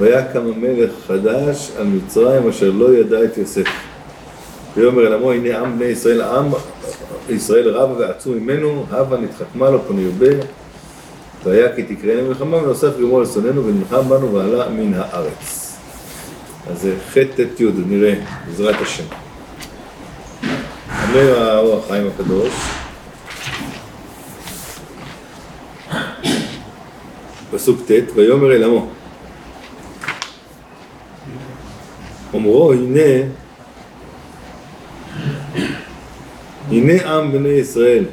ויקם המלך חדש על מצרים אשר לא ידע את יוסף. ויאמר אל עמו הנה עם בני ישראל עם ישראל רב ועצום ממנו הבה נתחכמה לו פון ירבה והיה כי תקראנו מלחמה ונוסף גמור לשונאנו ונלחם בנו ועלה מן הארץ. אז זה ח' ט' י' נראה בעזרת השם. אומר האור החיים הקדוש פסוק ט' ויאמר אל עמו אומרו הנה הנה עם בני ישראל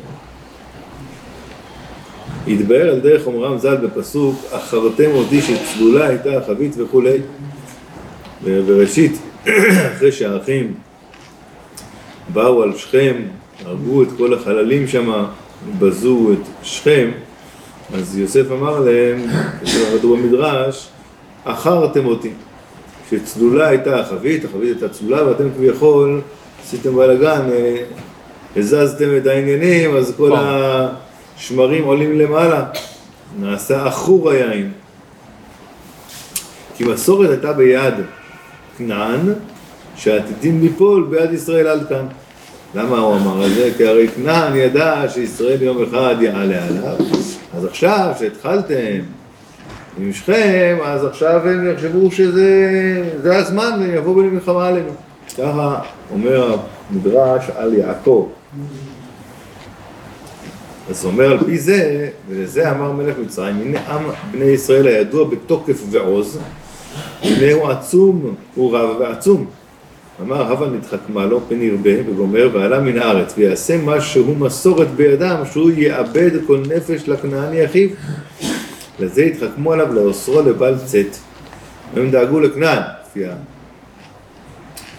התבהר על דרך אומרם ז"ל בפסוק אחרתם אותי שצלולה הייתה החבית וכולי וראשית אחרי שהאחים באו על שכם הרגו את כל החללים שם בזו את שכם אז יוסף אמר להם, כשלמדו במדרש, אחרתם אותי. כשצלולה הייתה החבית, החבית הייתה צלולה ואתם כביכול עשיתם בלאגן, אה, הזזתם את העניינים, אז כל השמרים עולים למעלה. נעשה עכור היין. כי מסורת הייתה ביד כנען, שעתידים ליפול ביד ישראל עד כאן. למה הוא אמר את זה? כי הרי כנען ידע שישראל יום אחד יעלה עליו, אז עכשיו שהתחלתם עם שכם, אז עכשיו הם יחשבו שזה הזמן והם יבואו למלחמה עלינו. ככה אומר המדרש על יעקב. אז אומר על פי זה, ולזה אמר מלך מצרים, הנה עם בני ישראל הידוע בתוקף ועוז, הנה הוא עצום, הוא רב ועצום. אמר הווה נתחכמה לו פן ירבה וגומר ועלה מן הארץ ויעשה מה שהוא מסורת בידם שהוא יאבד כל נפש לכנעני אחיו לזה התחכמו עליו לאוסרו לבל צאת הם דאגו לכנען לפי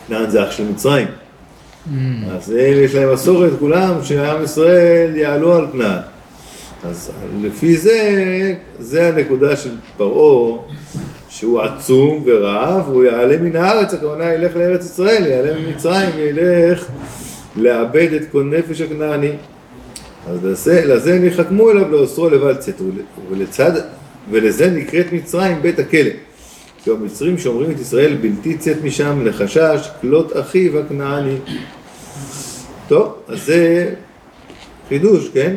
כנען זה אח של מצרים mm. אז הם יש להם מסורת כולם שעם ישראל יעלו על כנען אז לפי זה, זה הנקודה של פרעה שהוא עצום ורב, הוא יעלה מן הארץ, הכוונה ילך לארץ ישראל, יעלה ממצרים וילך לאבד את כל נפש הכנעני. אז לזה, לזה הם יחכמו אליו לאוסרו לבד צאת, ולצד, ולזה נקראת מצרים בית הכלא. כי המצרים שאומרים את ישראל בלתי צאת משם לחשש כלות אחיו הכנעני. טוב, אז זה חידוש, כן?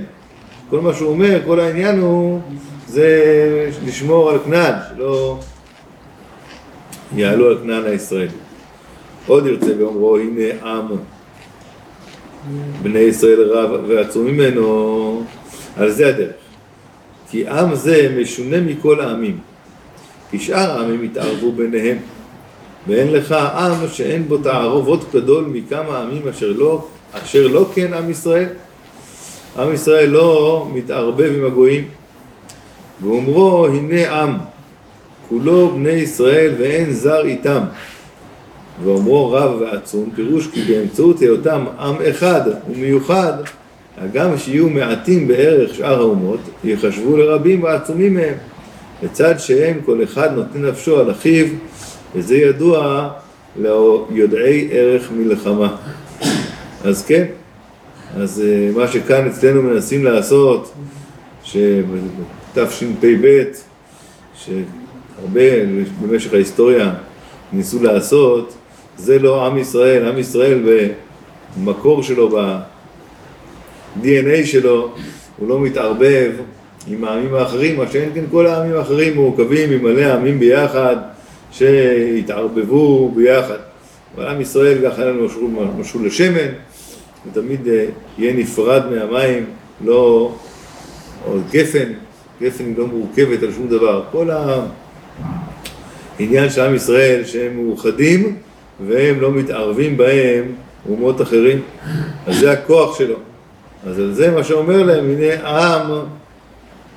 כל מה שהוא אומר, כל העניין הוא זה לשמור על כנען, שלא יעלו על כנען הישראלי. עוד ירצה ואומרו, הנה עם בני ישראל רב ועצום ממנו, על זה הדרך. כי עם זה משונה מכל העמים, כי שאר העמים התערבו ביניהם, ואין לך עם שאין בו תערובות גדול מכמה עמים אשר לא, אשר לא כן עם ישראל. עם ישראל לא מתערבב עם הגויים. ואומרו הנה עם כולו בני ישראל ואין זר איתם. ואומרו רב ועצום, פירוש כי באמצעות היותם עם אחד ומיוחד, הגם שיהיו מעטים בערך שאר האומות, יחשבו לרבים ועצומים מהם, לצד שהם כל אחד נותן נפשו על אחיו, וזה ידוע ליודעי ערך מלחמה. אז כן, אז אה, מה שכאן אצלנו מנסים לעשות, שבתשפ"ב, שהרבה במשך ההיסטוריה ניסו לעשות, זה לא עם ישראל, עם ישראל במקור שלו, ב-DNA שלו, הוא לא מתערבב עם העמים האחרים, מה שאין כן כל העמים האחרים מורכבים ממלא עמים ביחד, שהתערבבו ביחד. אבל עם ישראל ככה היה לנו משהו לשמן, ותמיד אה, יהיה נפרד מהמים, לא, או גפן, גפן לא מורכבת על שום דבר. כל העניין של עם ישראל שהם מאוחדים והם לא מתערבים בהם אומות אחרים, אז זה הכוח שלו. אז על זה מה שאומר להם, הנה עם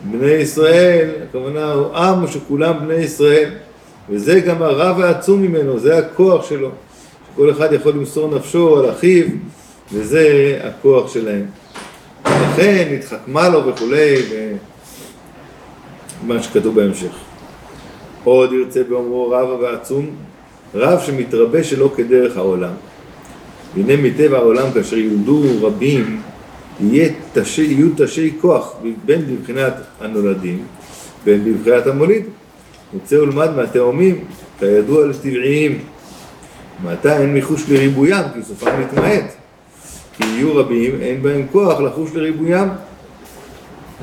בני ישראל, הכוונה הוא עם שכולם בני ישראל, וזה גם הרב העצום ממנו, זה הכוח שלו, שכל אחד יכול למסור נפשו על אחיו וזה הכוח שלהם. לכן התחכמה לו וכולי, ומה שכתוב בהמשך. עוד ירצה באומרו רב ועצום, רב שמתרבה שלא כדרך העולם. והנה מטבע העולם כאשר יולדו רבים, תשי, יהיו תשי כוח, בין בבחינת הנולדים, בין בבחינת המוליד. יצא ולמד מהתאומים, כידוע לטבעיים. מעתה אין מחוש לריבוים, כי סופם להתמעט. כי יהיו רבים, אין בהם כוח לחוש לריבוים.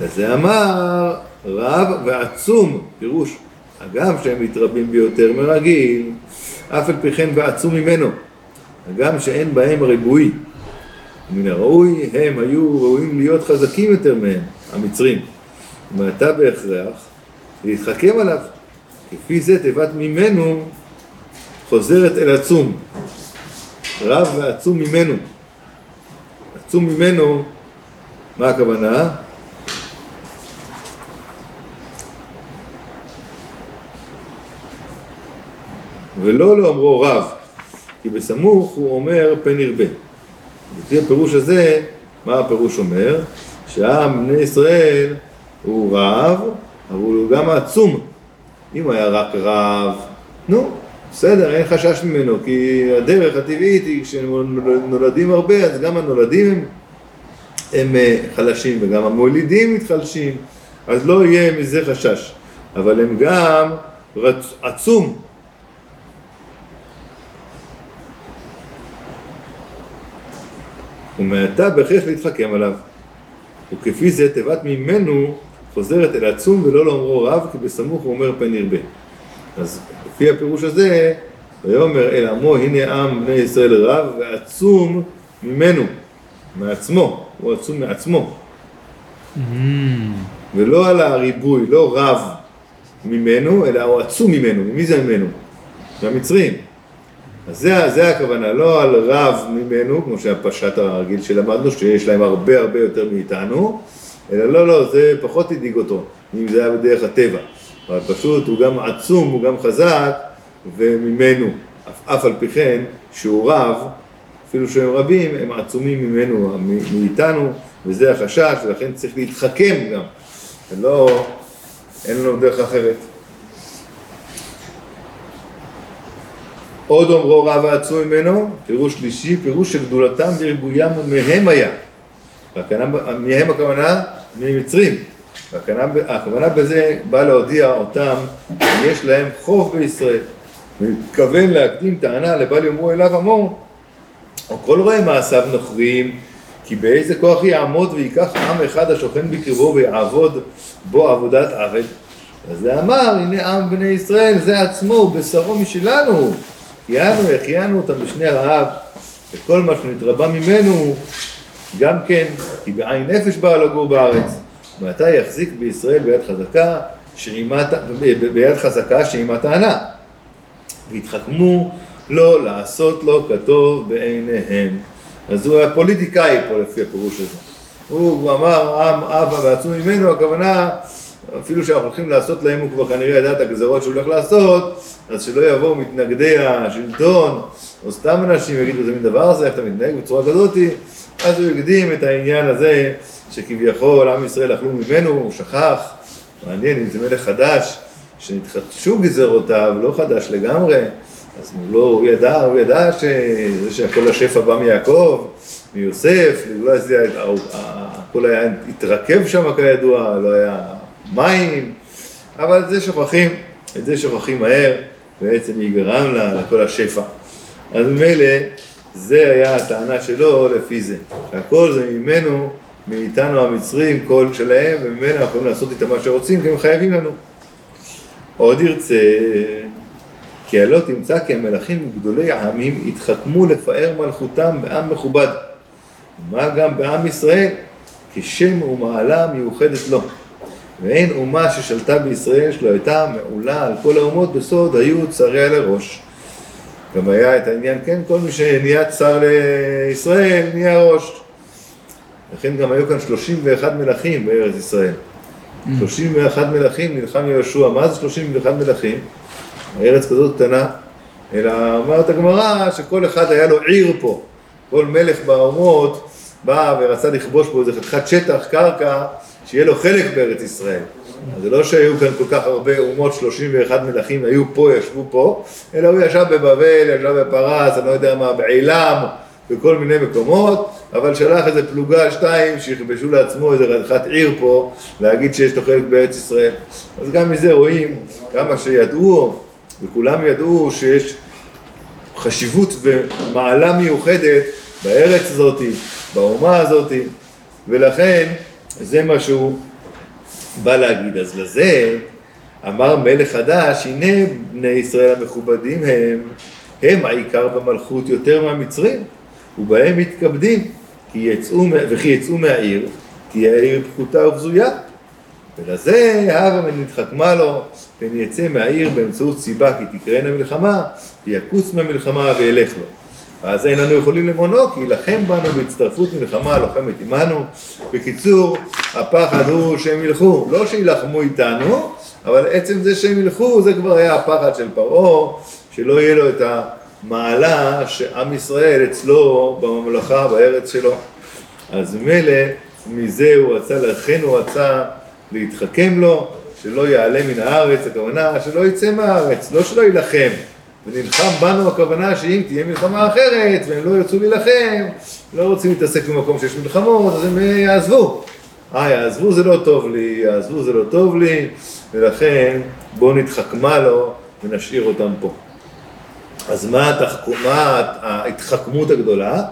לזה אמר רב ועצום, פירוש, הגם שהם מתרבים ביותר מרגיל, אף על פי כן ועצום ממנו, הגם שאין בהם ריבוי. מן הראוי הם היו ראויים להיות חזקים יותר מהם, המצרים. ומעתה בהכרח להתחכם עליו. כפי זה תיבת ממנו חוזרת אל עצום. רב ועצום ממנו. עצום ממנו, מה הכוונה? ולא לאומרו רב, כי בסמוך הוא אומר פן ירבה. לפי הפירוש הזה, מה הפירוש אומר? שהעם בני ישראל הוא רב, אבל הוא גם עצום. אם הוא היה רק רב, נו, בסדר, אין חשש ממנו, כי הדרך הטבעית היא כשנולדים הרבה, אז גם הנולדים הם, הם אה, חלשים וגם המולידים מתחלשים, אז לא יהיה מזה חשש. אבל הם גם רצ... עצום, ומעתה בהכרח להתחכם עליו. וכפי זה תיבת ממנו חוזרת אל עצום ולא לאומרו רב, כי בסמוך הוא אומר פן ירבה. אז לפי הפירוש הזה, ויאמר אל עמו הנה עם בני ישראל רב ועצום ממנו, מעצמו, הוא עצום מעצמו. Mm. ולא על הריבוי, לא רב ממנו, אלא הוא עצום ממנו. ממי זה ממנו? מהמצרים. אז זה, זה הכוונה, לא על רב ממנו, כמו שהפשט הרגיל שלמדנו, שיש להם הרבה הרבה יותר מאיתנו, אלא לא, לא, זה פחות הדאיג אותו, אם זה היה בדרך הטבע. אבל פשוט הוא גם עצום, הוא גם חזק, וממנו, אף, אף על פי כן, שהוא רב, אפילו שהם רבים, הם עצומים ממנו, מאיתנו, וזה החשש, ולכן צריך להתחכם גם. ולא, אין לנו דרך אחרת. עוד אומרו רב ועצו ממנו, פירוש שלישי, פירוש שגדולתם וריבוים ומהם היה. מהם הכוונה ממצרים. והכוונה בזה באה להודיע אותם יש להם חוב בישראל. ומתכוון להקדים טענה לבל יאמרו אליו עמו, או כל רואה מעשיו נוכרים, כי באיזה כוח יעמוד ויקח עם אחד השוכן בקרבו ויעבוד בו עבודת עבד. אז זה אמר, הנה עם בני ישראל, זה עצמו, בשרו משלנו. החיינו, החיינו אותם בשני הרעב, וכל מה שנתרבה ממנו, גם כן, כי בעין נפש באה לגור בארץ. ועתה יחזיק בישראל ביד חזקה, שעימת, ביד חזקה שעימה טענה. והתחכמו לו לעשות לו כטוב בעיניהם. אז הוא היה פוליטיקאי פה לפי הפירוש הזה. הוא אמר, עם אבא ועצום ממנו, הכוונה אפילו שאנחנו הולכים לעשות להם, הוא כבר כנראה ידע את הגזרות שהוא הולך לעשות, אז שלא יבואו מתנגדי השלטון, או סתם אנשים יגידו, זה מין דבר הזה, איך אתה מתנהג? בצורה כזאתי, אז הוא הקדים את העניין הזה, שכביכול עם ישראל אכלו ממנו, הוא שכח, מעניין אם זה מלך חדש, שנתחדשו גזרותיו, לא חדש לגמרי, אז הוא לא, הוא ידע, הוא ידע שזה שכל השפע בא מיעקב, מיוסף, אולי זה, הכל היה, התרכב שם כידוע, לא היה מים, אבל את זה שוכחים, את זה שוכחים מהר, בעצם יגרם לה לכל השפע. אז ממילא, זה היה הטענה שלו לפי זה. הכל זה ממנו, מאיתנו המצרים, קול שלהם, וממנו אנחנו יכולים לעשות איתם מה שרוצים, כי הם חייבים לנו. עוד ירצה, כי הלא תמצא כי המלכים גדולי העמים התחכמו לפאר מלכותם בעם מכובד. מה גם בעם ישראל? כשם ומעלה מיוחדת לו. ואין אומה ששלטה בישראל שלא הייתה מעולה על כל האומות בסוד, היו צריה לראש. גם היה את העניין, כן, כל מי שנהיה צר לישראל נהיה ראש. לכן גם היו כאן 31 מלכים בארץ ישראל. 31 mm. מלכים נלחם יהושע, מה זה 31 מלכים? הארץ כזאת קטנה, אלא אומרת הגמרא שכל אחד היה לו עיר פה. כל מלך באומות בא ורצה לכבוש פה איזה חתיכת שטח, קרקע, שיהיה לו חלק בארץ ישראל. אז זה לא שהיו כאן כל כך הרבה אומות, 31 מלכים היו פה, ישבו פה, אלא הוא ישב בבבל, ישב בפרס, אני לא יודע מה, בעילם, בכל מיני מקומות, אבל שלח איזה פלוגה שתיים שיכבשו לעצמו איזה רדחת עיר פה, להגיד שיש לו חלק בארץ ישראל. אז גם מזה רואים כמה שידעו, וכולם ידעו שיש חשיבות ומעלה מיוחדת בארץ הזאת, באומה הזאת, ולכן זה מה שהוא בא להגיד. אז לזה אמר מלך חדש, הנה בני ישראל המכובדים הם, הם העיקר במלכות יותר מהמצרים, ובהם מתכבדים, כי יצאו, וכי יצאו מהעיר, כי העיר פחותה ובזויה. ולזה הווה ונתחכמה לו, פן יצא מהעיר באמצעות סיבה כי תקראנה מלחמה, ויקוץ מהמלחמה וילך לו. אז אין לנו יכולים למונו, כי יילחם בנו בהצטרפות מלחמה לוחמת עמנו. בקיצור, הפחד הוא שהם ילכו, לא שיילחמו איתנו, אבל עצם זה שהם ילכו, זה כבר היה הפחד של פרעה, שלא יהיה לו את המעלה שעם ישראל אצלו בממלכה, בארץ שלו. אז מילא, מזה הוא רצה, לכן הוא רצה להתחכם לו, שלא יעלה מן הארץ, הכוונה שלא יצא מהארץ, לא שלא יילחם. ונלחם בנו הכוונה שאם תהיה מלחמה אחרת והם לא ירצו להילחם, לא רוצים להתעסק במקום שיש מלחמות, אז הם יעזבו. אה, יעזבו זה לא טוב לי, יעזבו זה לא טוב לי, ולכן בואו נתחכמה לו ונשאיר אותם פה. אז מה, התחכ... מה ההתחכמות הגדולה?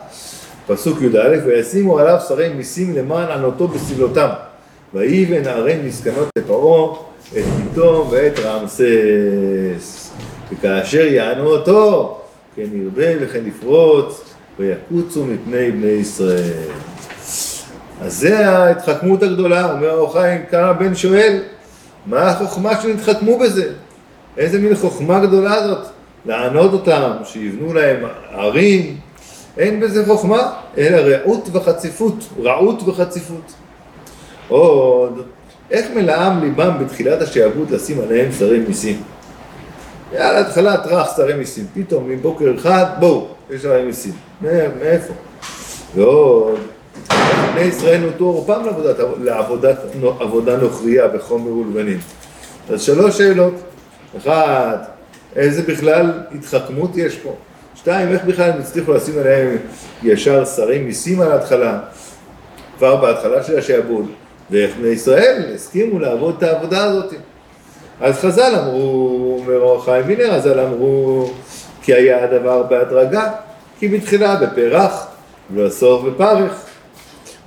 פסוק י"א, וישימו עליו שרי מיסים למען ענותו בסבלותם. ויבן ערי מסכנות לפרעה את ביתו ואת רעמסס. וכאשר יענו אותו, כן ירבה וכן יפרוץ, ויקוצו מפני בני ישראל. אז זה ההתחכמות הגדולה, אומר האור חיים, כאן הבן שואל, מה החוכמה שנתחכמו בזה? איזה מין חוכמה גדולה זאת? לענות אותם, שיבנו להם ערים, אין בזה חוכמה, אלא רעות וחציפות, רעות וחציפות. עוד, איך מלאם ליבם בתחילת השעבוד לשים עליהם שרי מיסים? יאללה, התחלה טראח שרי מיסים, פתאום מבוקר אחד, בואו, יש עליהם מיסים. מאיפה? ועוד, בני ישראל נוטו עורפם לעבודת, לעבודת עבודה נוכריה בחומר ולבנים. אז שלוש שאלות. אחת, איזה בכלל התחכמות יש פה? שתיים, איך בכלל הם הצליחו לשים עליהם ישר שרי מיסים על ההתחלה, כבר בהתחלה של השעבוד, ואיך בני ישראל הסכימו לעבוד את העבודה הזאת. אז חז"ל אמרו, אומר אור חיים וילר, חז"ל אמרו, כי היה הדבר בהדרגה, כי בתחילה בפרח, ובסוף בפרך.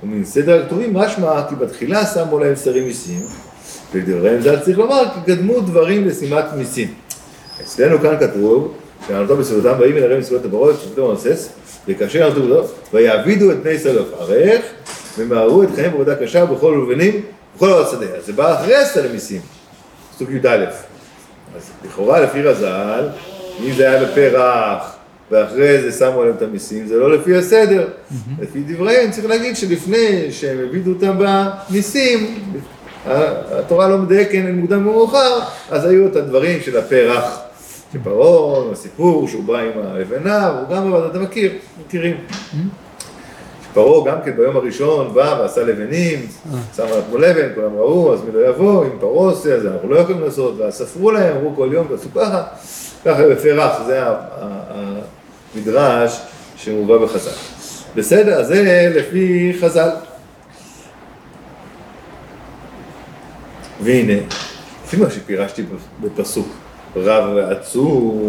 ומן סדר הכתובים משמע כי בתחילה שמו להם שרים מיסים, ולדבריהם ז"ל צריך לומר כי קדמו דברים לשימת מיסים. אצלנו כאן כתוב, שענתו בסביבותם באים אל מסביבות הברות, ושבתו מרסס, וכאשר ענתו בזאת, ויעבידו את בני ישראל בפרך, ומהרו את חייהם בעבודה קשה בכל ולבנים, בכל ארץ שדה. אז זה בא אחרי עשרה מיסים, פסוק י"א. אז לכאורה לפי רז"ל, אם זה היה בפרח, ואחרי זה שמו עליהם את המיסים, זה לא לפי הסדר. לפי דבריהם צריך להגיד שלפני שהם הבידו אותם במיסים, התורה לא מדייקת מוקדם ומאוחר, אז היו את הדברים של הפרח. שפרעה, הסיפור שהוא בא עם הלבנה, הוא גם עבד, אתה מכיר, מכירים. פרעה גם כן ביום הראשון בא ועשה לבנים, שם על עצמו לבן, כולם ראו, אז מי לא יבוא, אם פרעה עושה, אז אנחנו לא יכולים לעשות, ואז ספרו להם, אמרו כל יום, תעשו ככה, ככה בפרח, זה המדרש שמובא בחז"ל. בסדר, זה לפי חז"ל. והנה, לפי מה שפירשתי בפסוק, רב ועצום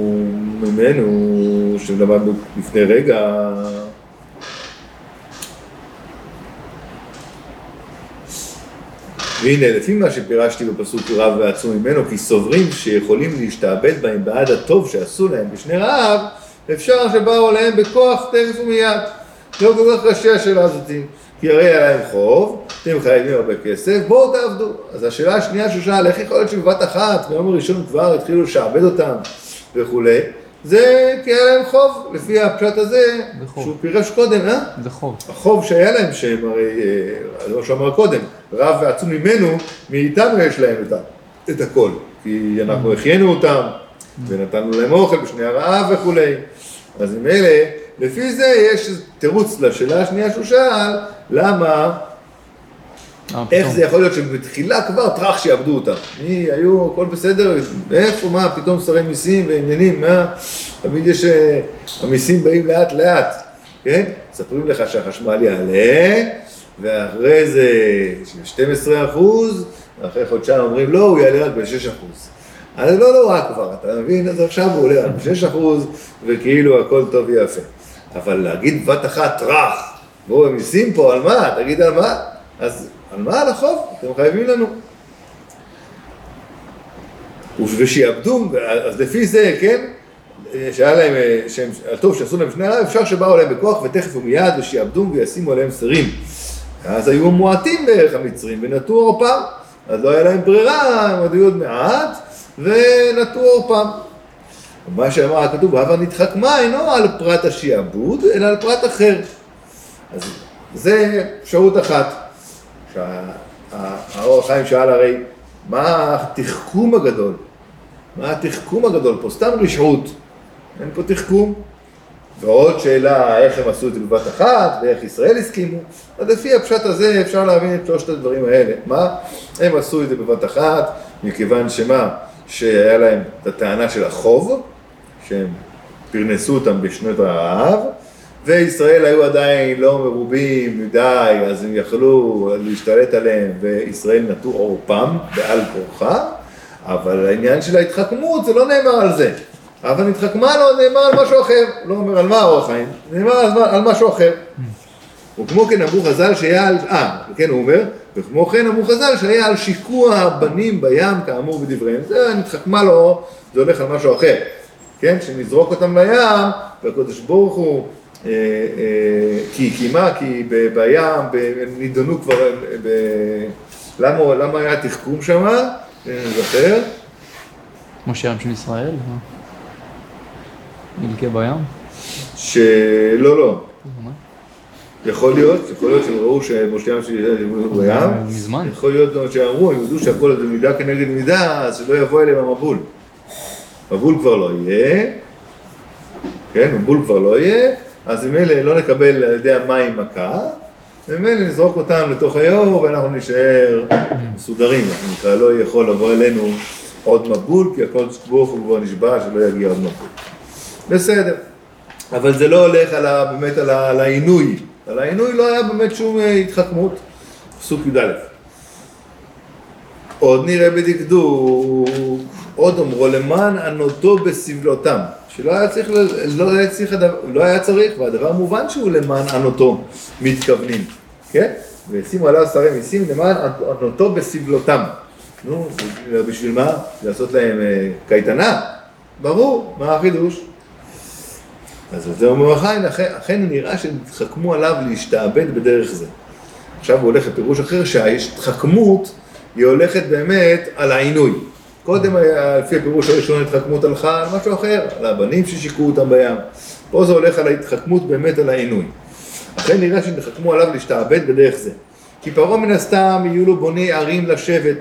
ממנו, שלמדנו לפני רגע, והנה, לפי מה שפירשתי בפסוק רב ועצום ממנו, כי סוברים שיכולים להשתעבד בהם בעד הטוב שעשו להם בשני רעב, אפשר שבאו עליהם בכוח תכף ומיד. לא כל כך קשה השאלה הזאת, כי הרי היה להם חוב, אתם חייבים הרבה כסף, בואו תעבדו. אז השאלה השנייה שהוא שאל, איך יכול להיות שבבת אחת, ביום הראשון כבר התחילו לשעבד אותם וכולי, זה כי היה להם חוב, לפי הפשט הזה. שהוא פירש קודם, אה? זה חוב. החוב שהיה להם, שהם הרי, זה מה שאמר קודם, רב ועצום ממנו, מאיתנו יש להם את, את הכל. כי אנחנו החיינו אותם, ונתנו להם אוכל בשני הרעב וכולי. אז עם אלה, לפי זה יש תירוץ לשאלה השנייה שהוא שאל, למה, איך זה יכול להיות שבתחילה כבר טראח שיעבדו אותם? מי, היו, הכל בסדר, איפה, מה, פתאום שרי מיסים ועניינים, מה, תמיד יש, המיסים באים לאט לאט, כן? מספרים לך שהחשמל יעלה, ואחרי זה 12 אחוז, ואחרי חודשיים אומרים לא, הוא יעלה רק ב-6 אחוז. אז לא נורא לא, כבר, אתה מבין? אז עכשיו הוא עולה רק ב-6 אחוז, וכאילו הכל טוב ויפה. אבל להגיד בת אחת טראח, בואו, מיסים פה, על מה? תגיד על מה? אז מה על החוב? אתם חייבים לנו. ושיעבדו, אז לפי זה, כן, שהיה להם, שהם, טוב, שעשו להם שני הרב, אפשר שבאו עליהם בכוח ותכף ומיד ושיעבדו וישימו עליהם שרים. אז היו מועטים בערך המצרים ונטו עורפם, אז לא היה להם ברירה, הם עוד היו עוד מעט ונטו עורפם. מה שאמר הכתוב, הבה נתחכמה אינו על פרט השיעבוד, אלא על פרט אחר. אז זה אפשרות אחת. שהאור החיים שאל הרי, מה התחכום הגדול? מה התחכום הגדול פה? סתם רשעות. אין פה תחכום. ועוד שאלה, איך הם עשו את זה בבת אחת, ואיך ישראל הסכימו. אז לפי הפשט הזה אפשר להבין את שלושת הדברים האלה. מה? הם עשו את זה בבת אחת, מכיוון שמה? שהיה להם את הטענה של החוב, שהם פרנסו אותם בשנות הרעב, וישראל היו עדיין לא מרובים מדי, אז הם יכלו להשתלט עליהם, וישראל נטו עורפם בעל כורחה, אבל העניין של ההתחכמות זה לא נאמר על זה. אבל נתחכמה לו, נאמר על משהו אחר. לא אומר על מה אורח חיים, נאמר על, על משהו אחר. וכמו כן אמרו חז"ל שהיה על, אה, כן הוא אומר, וכמו כן אמרו חז"ל שהיה על שיקוע הבנים בים כאמור בדבריהם. זה נתחכמה לו, זה הולך על משהו אחר. כן, שנזרוק אותם לים, והקדוש ברוך הוא כי, כי מה? כי בים, נידונו כבר, למה, למה היה תחכום שם? אני זוכר. משה ים של ישראל? נלקה בים? שלא, לא. יכול להיות, יכול להיות שהם ראו שמשה ים של ישראל נלקה בים. מזמן. יכול להיות גם שאמרו, הם ידעו שהכל זה מידה כנגד מידה, אז שלא יבוא אליהם המבול. מבול כבר לא יהיה, כן, מבול כבר לא יהיה, אז אם אלה לא נקבל על ידי המים מכה, ממילא נזרוק אותם לתוך היאור ואנחנו נישאר מסודרים, אנחנו נקרא, לא יכול לבוא אלינו עוד מבול, כי הכל ברוך הוא כבר נשבע שלא יגיע עוד מבול. בסדר, אבל זה לא הולך על ה, באמת על, ה, על העינוי, על העינוי לא היה באמת שום אה, התחכמות, פסוק י"א. עוד נראה בדקדוק, עוד אמרו למען ענותו בסבלותם. שלא היה צריך, לא היה צריך, לא היה צריך, והדבר מובן שהוא למען ענותו מתכוונים, כן? ושימו עליו שרי מיסים למען ענותו בסבלותם. נו, בשביל מה? לעשות להם אה, קייטנה? ברור, מה החידוש? אז זה אומר החיים, אכן נראה שהתחכמו עליו להשתעבד בדרך זה. עכשיו הוא הולך לפירוש אחר, שההתחכמות היא הולכת באמת על העינוי. קודם היה, לפי הפירוש הראשון, התחכמות הלכה על משהו אחר, על הבנים ששיקרו אותם בים. פה זה הולך על ההתחכמות באמת על העינוי. אכן נראה שנתחכמו עליו להשתעבד בדרך זה. כי פרעה מן הסתם יהיו לו בוני ערים לשבת,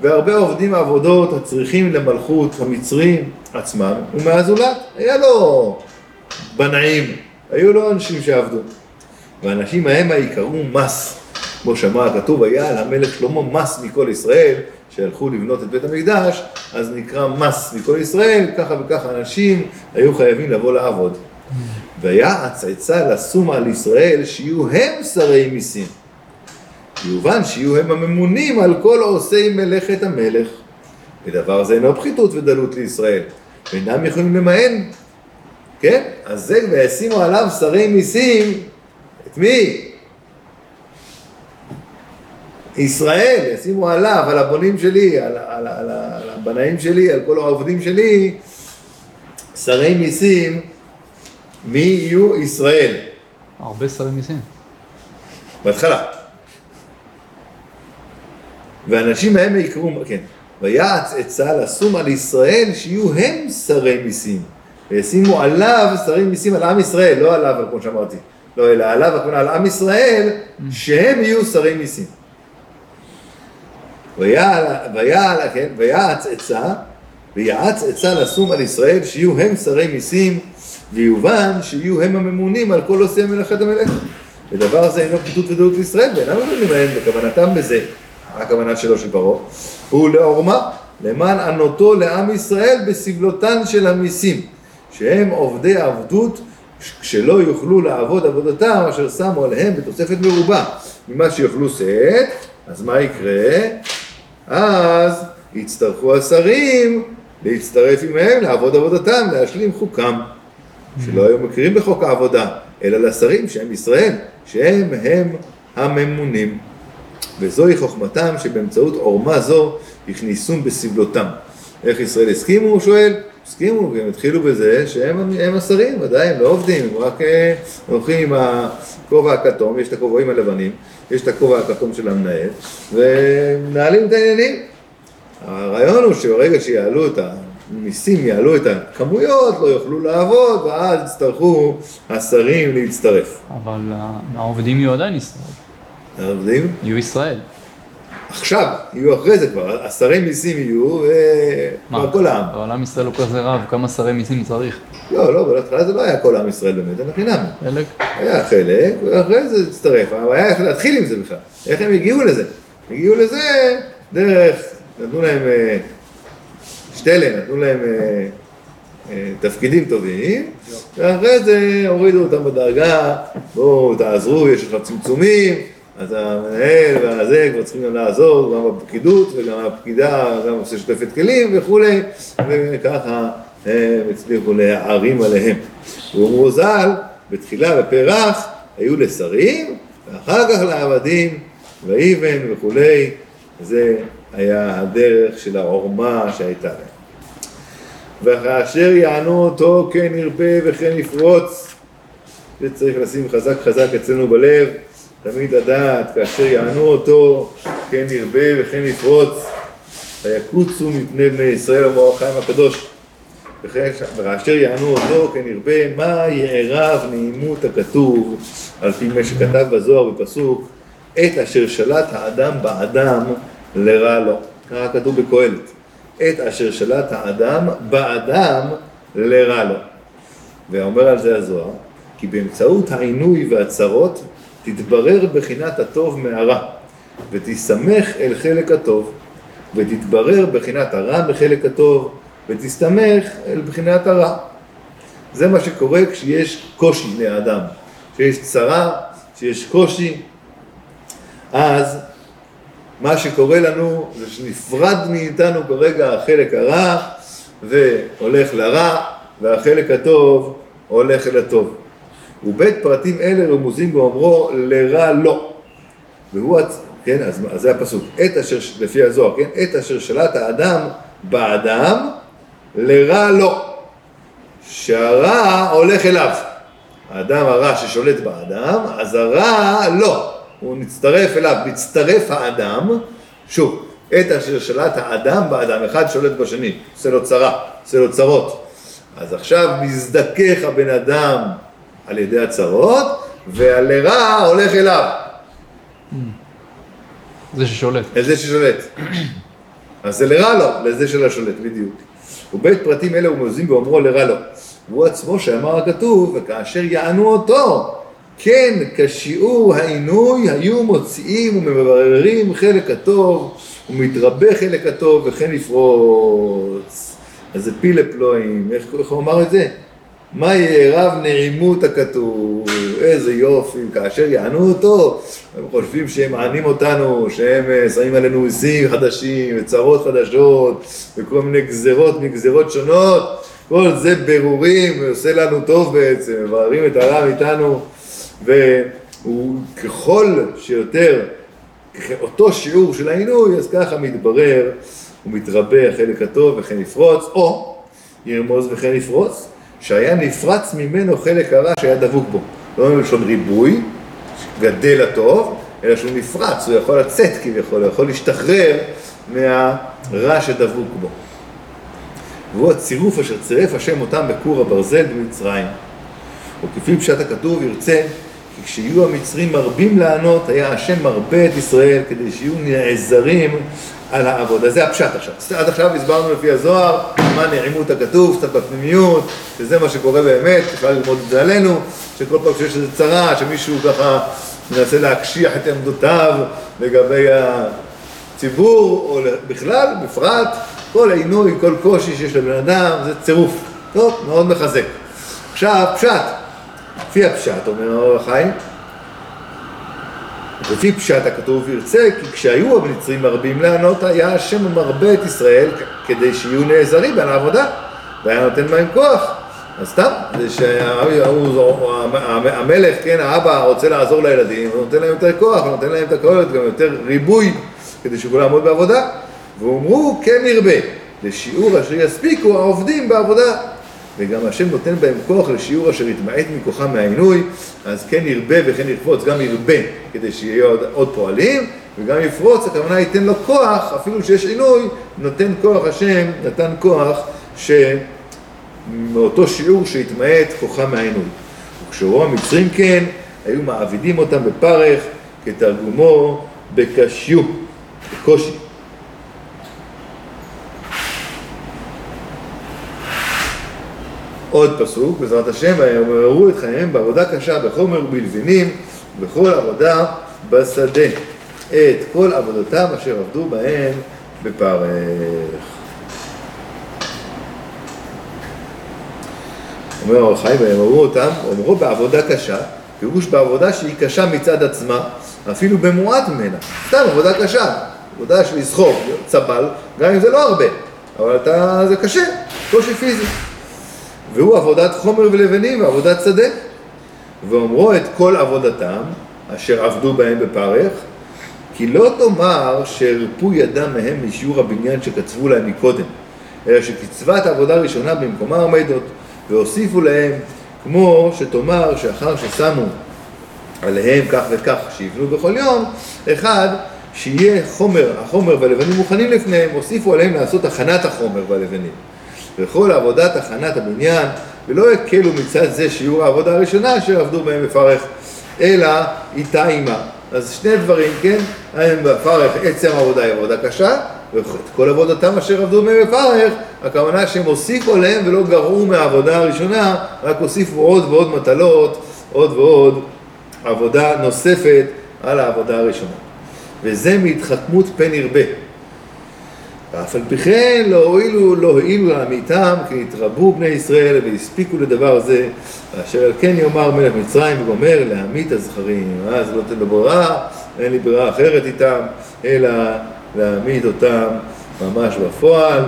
והרבה עובדים עבודות הצריכים למלכות המצרים עצמם, ומהזולת היה לו בנאים, היו לו אנשים שעבדו. והאנשים ההם יקראו מס, כמו שאמר הכתוב, היה למלך שלמה מס מכל ישראל, שהלכו לבנות את בית המקדש, אז נקרא מס מכל ישראל, ככה וככה אנשים היו חייבים לבוא לעבוד. והיה הצאצא לשום על ישראל שיהיו הם שרי מיסים. יובן שיהיו הם הממונים על כל עושי מלאכת המלך. ודבר זה אינו פחיתות ודלות לישראל, ואינם יכולים למען. כן? אז זה, וישימו עליו שרי מיסים, את מי? ישראל, ישימו עליו, על הבונים שלי, על, על, על, על הבנאים שלי, על כל העובדים שלי, שרי מיסים, מי יהיו ישראל? הרבה שרי מיסים. בהתחלה. ואנשים מהם יקראו, כן, ויעץ עצה לשום על ישראל שיהיו הם שרי מיסים. וישימו עליו שרי מיסים על עם ישראל, לא עליו, כמו שאמרתי, לא, אלא עליו, על עם ישראל, שהם יהיו שרי מיסים. כן, ויעץ עצה, ויעץ עצה לשום על ישראל שיהיו הם שרי מיסים, ויובן שיהיו הם הממונים על כל עושי מלאכת המלך. ודבר זה אינו פליטות ודאות לישראל, ואינם מבינים להם בכוונתם בזה, הכוונה שלו של פרעה? הוא לעורמה, למען ענותו לעם ישראל בסבלותן של המיסים, שהם עובדי עבדות שלא יוכלו לעבוד עבודתם אשר שמו עליהם בתוספת מרובה ממה שיוכלו שאת, אז מה יקרה? אז יצטרכו השרים להצטרף עמהם לעבוד עבודתם, להשלים חוקם, שלא היו מכירים בחוק העבודה, אלא לשרים שהם ישראל, שהם הם הממונים. וזוהי חוכמתם שבאמצעות עורמה זו הכניסום בסבלותם. איך ישראל הסכימו, הוא שואל? הסכימו, והם התחילו בזה שהם הם השרים, הם לא עובדים, הם רק אה, הולכים עם הכובע הכתום, יש את הכובעים הלבנים, יש את הכובע הכתום של המנהל, ומנהלים את העניינים. הרעיון הוא שברגע שיעלו את המיסים, יעלו את הכמויות, לא יוכלו לעבוד, ואז יצטרכו השרים להצטרף. אבל אה, העובדים יהיו עדיין ישראל. העובדים? יהיו ישראל. עכשיו, יהיו אחרי זה כבר, השרי מיסים יהיו, וכבר כל העם. אבל עם ישראל לא כזה רב, כמה שרי מיסים צריך? לא, לא, בהתחלה זה לא היה כל עם ישראל באמת, אלא חינם. חלק? היה חלק, ואחרי זה הצטרף, אבל היה איך להתחיל עם זה בכלל. איך הם הגיעו לזה? הגיעו לזה דרך, נתנו להם אה, שתלם, נתנו להם אה, אה, תפקידים טובים, ואחרי זה הורידו אותם בדרגה, בואו תעזרו, יש לך צמצומים, אז המנהל והזה כבר צריכים גם לעזור, גם בפקידות וגם הפקידה, גם עושה שותפת כלים וכולי, וככה הם הצליחו להערים עליהם. ואומרו ז"ל, בתחילה בפרח היו לשרים, ואחר כך לעבדים, ואיבן וכולי, זה היה הדרך של העורמה שהייתה להם. וכאשר יענו אותו כן ירבה וכן יפרוץ, זה צריך לשים חזק חזק אצלנו בלב, תמיד לדעת, כאשר יענו אותו כן ירבה וכן יפרוץ, ויקוצו מפני בני ישראל אמר החיים הקדוש. וכאשר יענו אותו כן ירבה, מה יערב נעימות הכתוב, על פי מה שכתב בזוהר בפסוק, את אשר שלט האדם באדם לרע לו. ככה כתוב בקהלת. את אשר שלט האדם באדם לרע לו. ואומר על זה הזוהר, כי באמצעות העינוי והצרות תתברר בחינת הטוב מהרע, ותסמך אל חלק הטוב, ותתברר בחינת הרע בחלק הטוב, ותסתמך אל בחינת הרע. זה מה שקורה כשיש קושי לאדם, כשיש צרה, כשיש קושי, אז מה שקורה לנו זה שנפרד מאיתנו כרגע החלק הרע והולך לרע, והחלק הטוב הולך אל הטוב. ובית פרטים אלה רמוזים באומרו לרע לא. והוא, כן, אז, זה הפסוק, את אשר, לפי הזוהר, כן, את אשר שלט האדם באדם, לרע לא. שהרע הולך אליו. האדם הרע ששולט באדם, אז הרע לא. הוא נצטרף אליו, מצטרף האדם, שוב, את אשר שלט האדם באדם, אחד שולט בשני, עושה לו צרה, עושה לו צרות. אז עכשיו מזדכך הבן אדם על ידי הצרות, והלרע הולך אליו. זה ששולט. לזה ששולט. אז זה לרע לו, לזה של השולט, בדיוק. ובית פרטים אלה הוא מוזים באומרו לרע לו. והוא עצמו שאמר הכתוב, וכאשר יענו אותו, כן, כשיעור העינוי היו מוציאים ומבררים חלק הטוב, ומתרבה חלק הטוב, וכן יפרוץ. אז זה פילה פלואים, איך, איך הוא אמר את זה? מה יערב נעימות הכתוב, איזה יופי, כאשר יענו אותו, הם חושבים שהם מענים אותנו, שהם אה, שמים עלינו מיסים חדשים, וצרות חדשות, וכל מיני גזרות מגזרות שונות, כל זה ברורים, ועושה לנו טוב בעצם, מבררים את הרע מאיתנו, והוא ככל שיותר, אותו שיעור של העינוי, אז ככה מתברר, הוא מתרבה החלק הטוב וכן יפרוץ, או ירמוז וכן יפרוץ. שהיה נפרץ ממנו חלק הרע שהיה דבוק בו. לא מלשון ריבוי, גדל הטוב, אלא שהוא נפרץ, הוא יכול לצאת כביכול, הוא יכול להשתחרר מהרע שדבוק בו. והוא הצירוף אשר צירף השם אותם בכור הברזל במצרים. וכפי פשט הכתוב ירצה, כי כשיהיו המצרים מרבים לענות, היה השם מרבה את ישראל כדי שיהיו נעזרים על העבודה. זה הפשט עכשיו. עד עכשיו הסברנו לפי הזוהר מה נעימות הכתוב, קצת בפנימיות, שזה מה שקורה באמת, אפשר ללמוד את זה עלינו, שכל פעם שיש איזו צרה, שמישהו ככה מנסה להקשיח את עמדותיו לגבי הציבור, או בכלל, בפרט, כל עינוי, כל קושי שיש לבן אדם, זה צירוף. טוב, מאוד מחזק. עכשיו, פשט. לפי הפשט, אומר החיים, לפי פשט הכתוב ירצה, כי כשהיו המצרים מרבים לענות, היה השם מרבה את ישראל כדי שיהיו נעזרים על העבודה, והיה נותן בהם כוח. אז סתם, זה שהמלך, כן, האבא רוצה לעזור לילדים, הוא נותן להם יותר כוח, הוא נותן להם את הכל, גם יותר ריבוי, כדי שיוכלו לעמוד בעבודה. ואומרו כן ירבה, לשיעור אשר יספיקו העובדים בעבודה. וגם השם נותן בהם כוח לשיעור אשר יתמעט מכוחם מהעינוי, אז כן ירבה וכן יפרוץ, גם ירבה כדי שיהיה עוד, עוד פועלים, וגם יפרוץ, הכוונה ייתן לו כוח, אפילו שיש עינוי, נותן כוח השם, נתן כוח שמאותו שיעור שהתמעט כוחם מהעינוי. וכשראו המצרים כן, היו מעבידים אותם בפרך, כתרגומו בקשיו, בקושי. עוד פסוק, בעזרת השם, ויאמרו את חייהם בעבודה קשה, בחומר ובלבנים, בכל עבודה בשדה, את כל עבודתם אשר עבדו בהם בפרך. אומר אור החיים, ויאמרו אותם, אומרו בעבודה קשה, פירוש בעבודה שהיא קשה מצד עצמה, אפילו במועט ממנה, סתם עבודה קשה, עבודה של לסחוב, צבל, גם אם זה לא הרבה, אבל אתה, זה קשה, קושי פיזי. והוא עבודת חומר ולבנים ועבודת שדה. ואומרו את כל עבודתם, אשר עבדו בהם בפרך, כי לא תאמר שהרפו ידם מהם משיעור הבניין שקצבו להם מקודם, אלא שקצבת העבודה הראשונה במקומה עומדת, והוסיפו להם, כמו שתאמר שאחר ששמו עליהם כך וכך שיבנו בכל יום, אחד, שיהיה חומר, החומר והלבנים מוכנים לפניהם, הוסיפו עליהם לעשות הכנת החומר והלבנים. וכל עבודת הכנת הבניין, ולא הקלו מצד זה שיעור העבודה הראשונה אשר עבדו בהם בפרך, אלא איתה עימה. אז שני דברים, כן? הם בפרך עצם העבודה היא עבודה קשה, ואת כל עבודתם אשר עבדו בהם בפרך, הכוונה שהם הוסיפו עליהם ולא גרעו מהעבודה הראשונה, רק הוסיפו עוד ועוד מטלות, עוד ועוד עבודה נוספת על העבודה הראשונה. וזה מהתחכמות פן ירבה. ואף על פי כן לא הועילו, לא הועילו לעמיתם, כי התרבו בני ישראל והספיקו לדבר זה, ואשר על כן יאמר מלך מצרים וגומר להמית הזכרים. אז לא תן לו ברירה, אין לי ברירה אחרת איתם, אלא להעמיד אותם ממש בפועל.